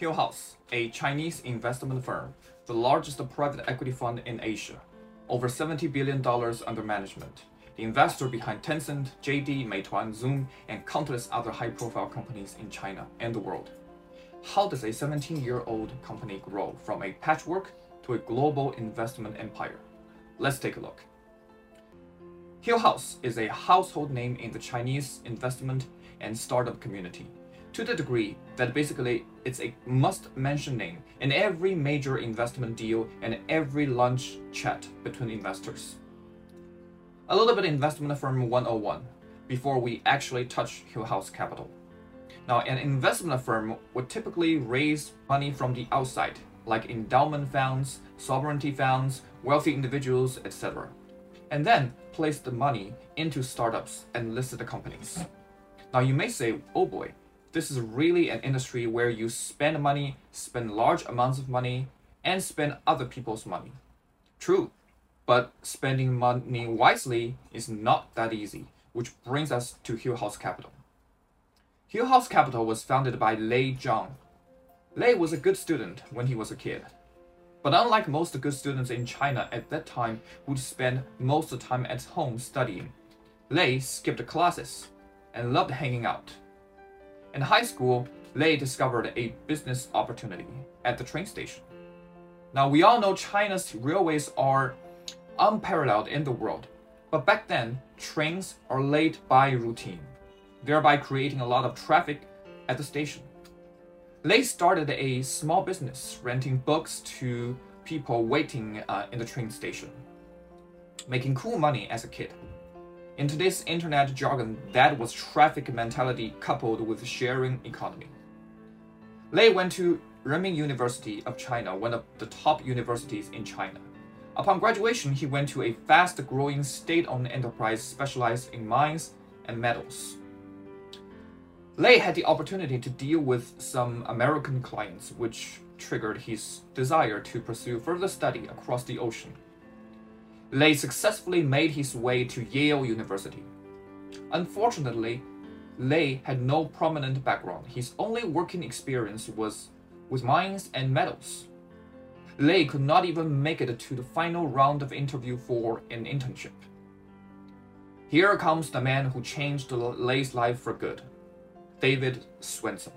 Hillhouse, a Chinese investment firm, the largest private equity fund in Asia, over $70 billion under management, the investor behind Tencent, JD, Meituan, Zoom, and countless other high profile companies in China and the world. How does a 17 year old company grow from a patchwork to a global investment empire? Let's take a look. Hillhouse is a household name in the Chinese investment and startup community to the degree that basically it's a must mention name in every major investment deal and every lunch chat between investors. A little bit of investment firm 101 before we actually touch Hillhouse Capital. Now, an investment firm would typically raise money from the outside, like endowment funds, sovereignty funds, wealthy individuals, etc., and then place the money into startups and listed companies. Now, you may say, oh boy, this is really an industry where you spend money, spend large amounts of money, and spend other people's money. True, but spending money wisely is not that easy, which brings us to Hillhouse Capital. Hillhouse Capital was founded by Lei Zhang. Lei was a good student when he was a kid. But unlike most good students in China at that time who'd spend most of the time at home studying, Lei skipped classes and loved hanging out. In high school, Lei discovered a business opportunity at the train station. Now, we all know China's railways are unparalleled in the world, but back then, trains are late by routine, thereby creating a lot of traffic at the station. Lei started a small business renting books to people waiting uh, in the train station, making cool money as a kid. In today's internet jargon, that was traffic mentality coupled with sharing economy. Lei went to Renmin University of China, one of the top universities in China. Upon graduation, he went to a fast growing state owned enterprise specialized in mines and metals. Lei had the opportunity to deal with some American clients, which triggered his desire to pursue further study across the ocean. Lei successfully made his way to Yale University. Unfortunately, Lei had no prominent background. His only working experience was with mines and metals. Lei could not even make it to the final round of interview for an internship. Here comes the man who changed Lei's life for good, David Swensen.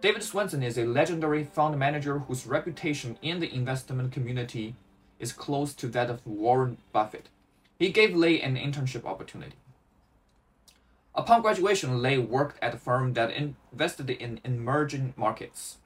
David Swensen is a legendary fund manager whose reputation in the investment community is close to that of Warren Buffett. He gave Lei an internship opportunity. Upon graduation, Lei worked at a firm that invested in emerging markets.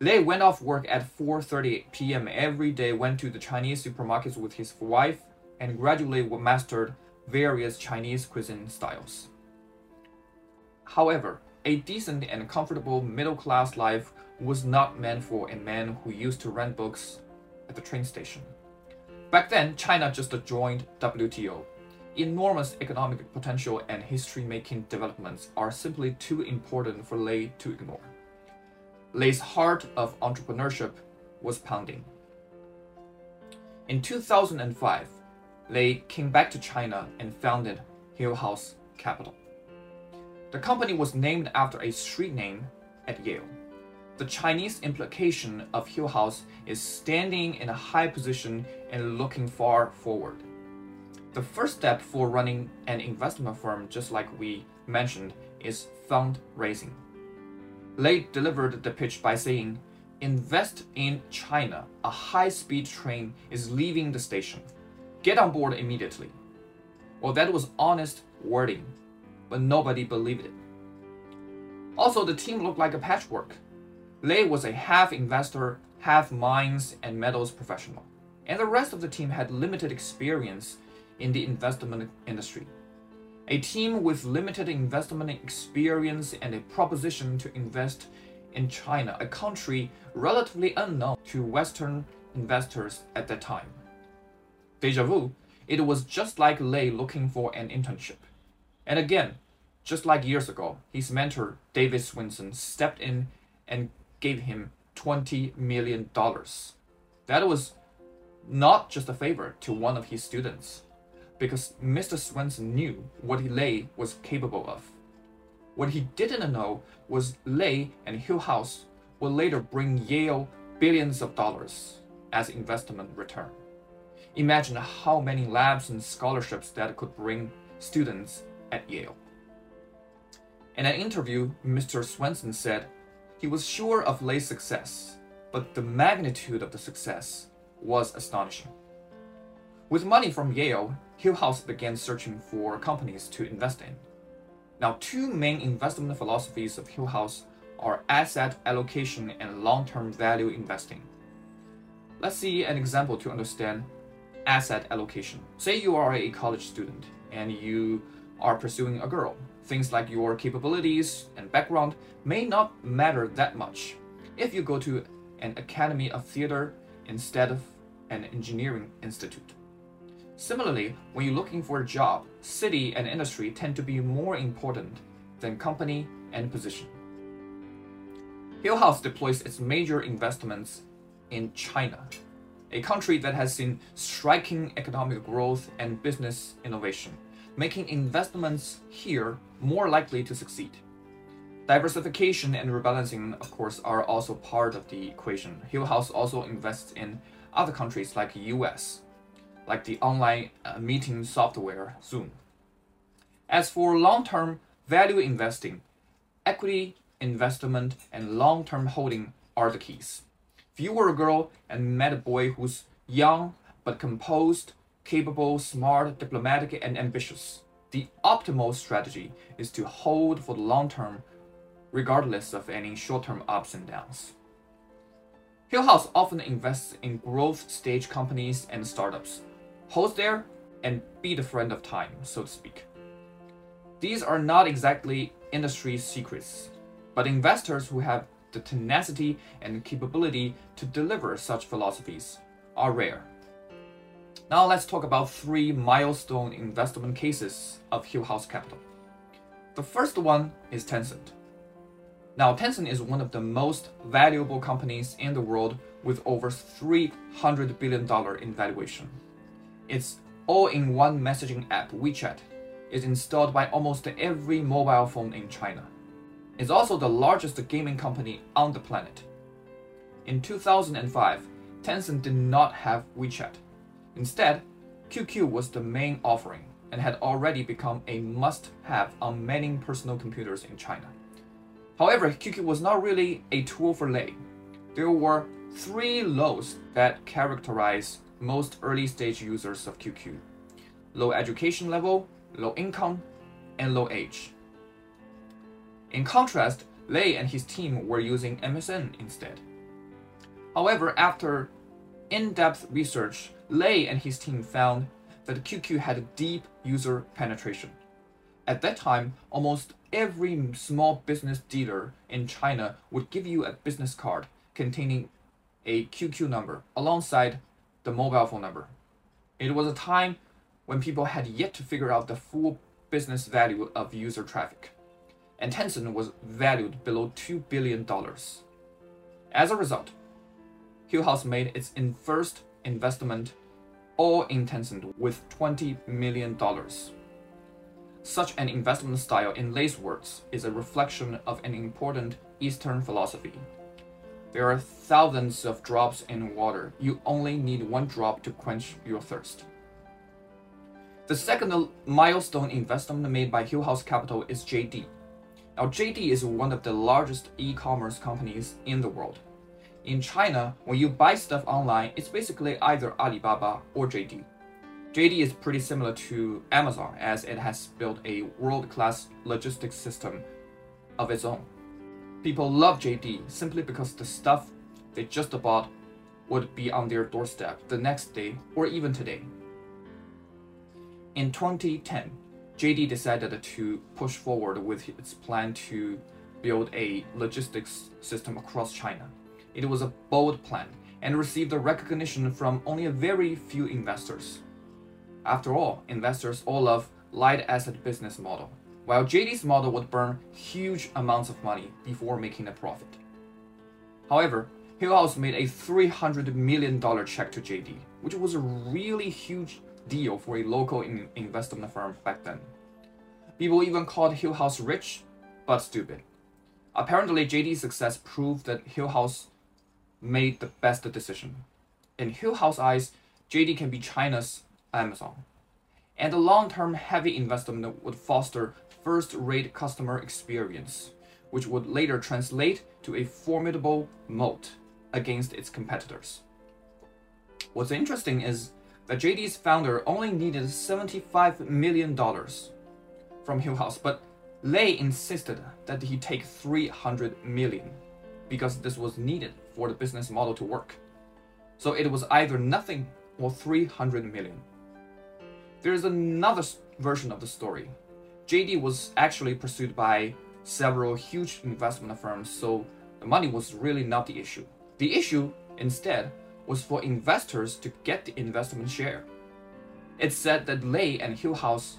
Lei went off work at 4:30 p.m. every day, went to the Chinese supermarkets with his wife, and gradually mastered various Chinese cuisine styles. However, a decent and comfortable middle-class life was not meant for a man who used to rent books at the train station. Back then, China just joined WTO. Enormous economic potential and history-making developments are simply too important for Lei to ignore. Lei's heart of entrepreneurship was pounding. In 2005, Lei came back to China and founded Hillhouse Capital. The company was named after a street name at Yale. The Chinese implication of Hillhouse is standing in a high position and looking far forward. The first step for running an investment firm, just like we mentioned, is fundraising. Lei delivered the pitch by saying, Invest in China. A high speed train is leaving the station. Get on board immediately. Well, that was honest wording, but nobody believed it. Also, the team looked like a patchwork. Lei was a half investor, half mines and metals professional, and the rest of the team had limited experience in the investment industry. A team with limited investment experience and a proposition to invest in China, a country relatively unknown to Western investors at that time. Deja vu, it was just like Lei looking for an internship. And again, just like years ago, his mentor, David Swensen, stepped in and gave him $20 million. That was not just a favor to one of his students, because Mr. Swensen knew what Lei was capable of. What he didn't know was Lei and Hillhouse would later bring Yale billions of dollars as investment return. Imagine how many labs and scholarships that could bring students at Yale. In an interview, Mr. Swensen said he was sure of Lei's success, but the magnitude of the success was astonishing. With money from Yale, Hillhouse began searching for companies to invest in. Now, two main investment philosophies of Hillhouse are asset allocation and long-term value investing. Let's see an example to understand asset allocation. Say you are a college student and you are pursuing a girl. Things like your capabilities and background may not matter that much if you go to an academy of theater instead of an engineering institute. Similarly, when you're looking for a job, city and industry tend to be more important than company and position. Hillhouse deploys its major investments in China, a country that has seen striking economic growth and business innovation, making investments here more likely to succeed. Diversification and rebalancing, of course, are also part of the equation. Hillhouse also invests in other countries like US, like the online uh, meeting software Zoom. As for long-term value investing, equity investment and long-term holding are the keys. If you were a girl and met a boy who's young but composed, capable, smart, diplomatic, and ambitious, the optimal strategy is to hold for the long term, regardless of any short-term ups and downs. Hillhouse often invests in growth stage companies and startups. Hold there and be the friend of time, so to speak. These are not exactly industry secrets, but investors who have the tenacity and capability to deliver such philosophies are rare. Now let's talk about three milestone investment cases of Hillhouse Capital. The first one is Tencent. Now, Tencent is one of the most valuable companies in the world with over $300 billion in valuation. Its all in one messaging app, WeChat, is installed by almost every mobile phone in China. It's also the largest gaming company on the planet. In 2005, Tencent did not have WeChat. Instead, QQ was the main offering and had already become a must have on many personal computers in China. However, QQ was not really a tool for Lei. There were three lows that characterize most early stage users of QQ low education level, low income, and low age. In contrast, Lei and his team were using MSN instead. However, after in depth research, Lei and his team found that QQ had deep user penetration. At that time, almost every small business dealer in China would give you a business card containing a QQ number alongside the mobile phone number. It was a time when people had yet to figure out the full business value of user traffic, and Tencent was valued below $2 billion. As a result, Hillhouse made its first investment all in Tencent with $20 million. Such an investment style, in Lei's words, is a reflection of an important Eastern philosophy. There are thousands of drops in water. You only need one drop to quench your thirst. The second milestone investment made by Hillhouse Capital is JD. Now, JD is one of the largest e-commerce companies in the world. In China, when you buy stuff online, it's basically either Alibaba or JD. JD is pretty similar to Amazon as it has built a world class logistics system of its own. People love JD simply because the stuff they just bought would be on their doorstep the next day or even today. In 2010, JD decided to push forward with its plan to build a logistics system across China. It was a bold plan and received recognition from only a very few investors. After all, investors all love light asset business model, while JD's model would burn huge amounts of money before making a profit. However, Hillhouse made a $300 million check to JD, which was a really huge deal for a local in investment firm back then. People even called Hillhouse rich, but stupid. Apparently, JD's success proved that Hillhouse made the best decision. In Hillhouse eyes, JD can be China's Amazon. And the long-term heavy investment would foster first-rate customer experience, which would later translate to a formidable moat against its competitors. What's interesting is that JD's founder only needed $75 million from Hillhouse, but Lei insisted that he take 300 million because this was needed for the business model to work. So it was either nothing or 300 million. There is another version of the story. JD was actually pursued by several huge investment firms, so the money was really not the issue. The issue, instead, was for investors to get the investment share. It's said that Lei and Hillhouse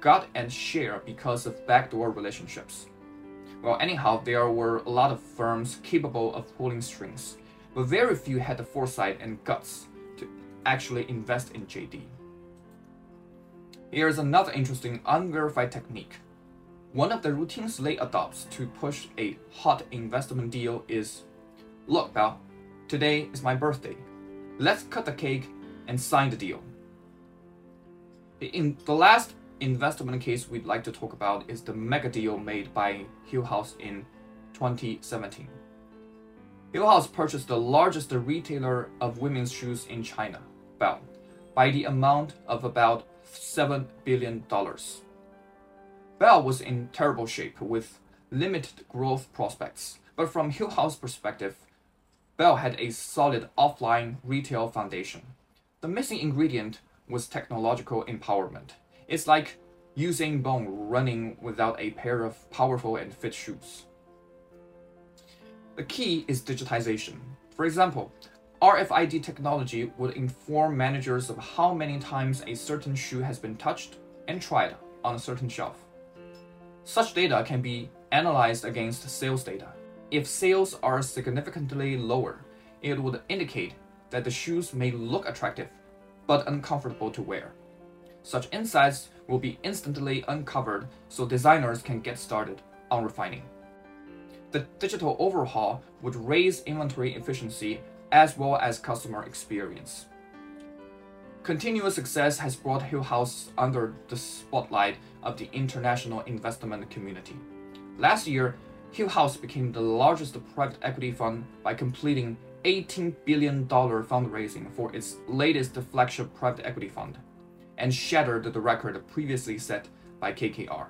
got and share because of backdoor relationships. Well, anyhow, there were a lot of firms capable of pulling strings, but very few had the foresight and guts to actually invest in JD. Here's another interesting unverified technique. One of the routines Lei adopts to push a hot investment deal is Look, pal, today is my birthday. Let's cut the cake and sign the deal. In the last investment case we'd like to talk about is the mega deal made by Hillhouse in 2017. Hillhouse purchased the largest retailer of women's shoes in China, Belle, by the amount of about $7 billion. Belle was in terrible shape with limited growth prospects, but from Hillhouse perspective, Belle had a solid offline retail foundation. The missing ingredient was technological empowerment. It's like Usain Bolt running without a pair of powerful and fit shoes. The key is digitization. For example, RFID technology would inform managers of how many times a certain shoe has been touched and tried on a certain shelf. Such data can be analyzed against sales data. If sales are significantly lower, it would indicate that the shoes may look attractive but uncomfortable to wear. Such insights will be instantly uncovered so designers can get started on refining. The digital overhaul would raise inventory efficiency as well as customer experience. Continuous success has brought Hillhouse under the spotlight of the international investment community. Last year, Hillhouse became the largest private equity fund by completing $18 billion fundraising for its latest flagship private equity fund and shattered the record previously set by KKR.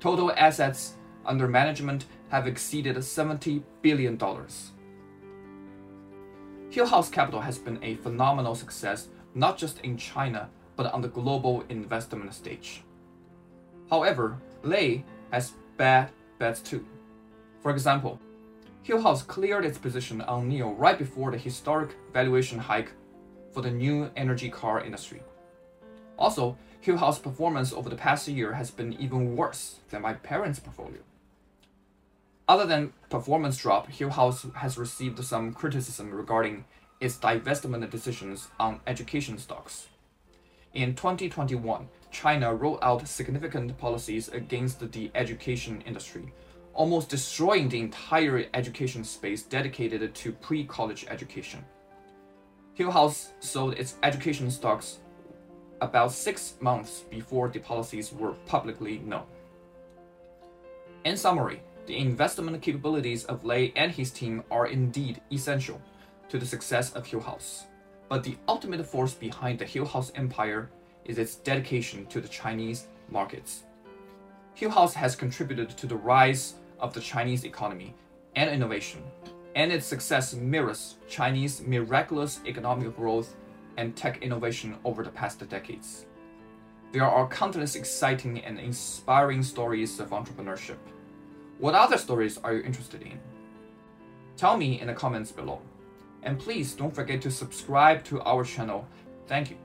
Total assets under management have exceeded $70 billion. Hillhouse Capital has been a phenomenal success not just in China but on the global investment stage. However, Lei has bad bets too. For example, Hillhouse cleared its position on NIO right before the historic valuation hike for the new energy car industry. Also, Hillhouse performance over the past year has been even worse than my parents' portfolio. Other than performance drop, Hillhouse has received some criticism regarding its divestment decisions on education stocks. In 2021, China rolled out significant policies against the education industry, almost destroying the entire education space dedicated to pre-college education. Hillhouse sold its education stocks about six months before the policies were publicly known. In summary, the investment capabilities of Lei and his team are indeed essential to the success of Hillhouse. But the ultimate force behind the Hillhouse empire is its dedication to the Chinese markets. Hillhouse has contributed to the rise of the Chinese economy and innovation, and its success mirrors Chinese miraculous economic growth and tech innovation over the past decades. There are countless exciting and inspiring stories of entrepreneurship. What other stories are you interested in? Tell me in the comments below. And please don't forget to subscribe to our channel. Thank you.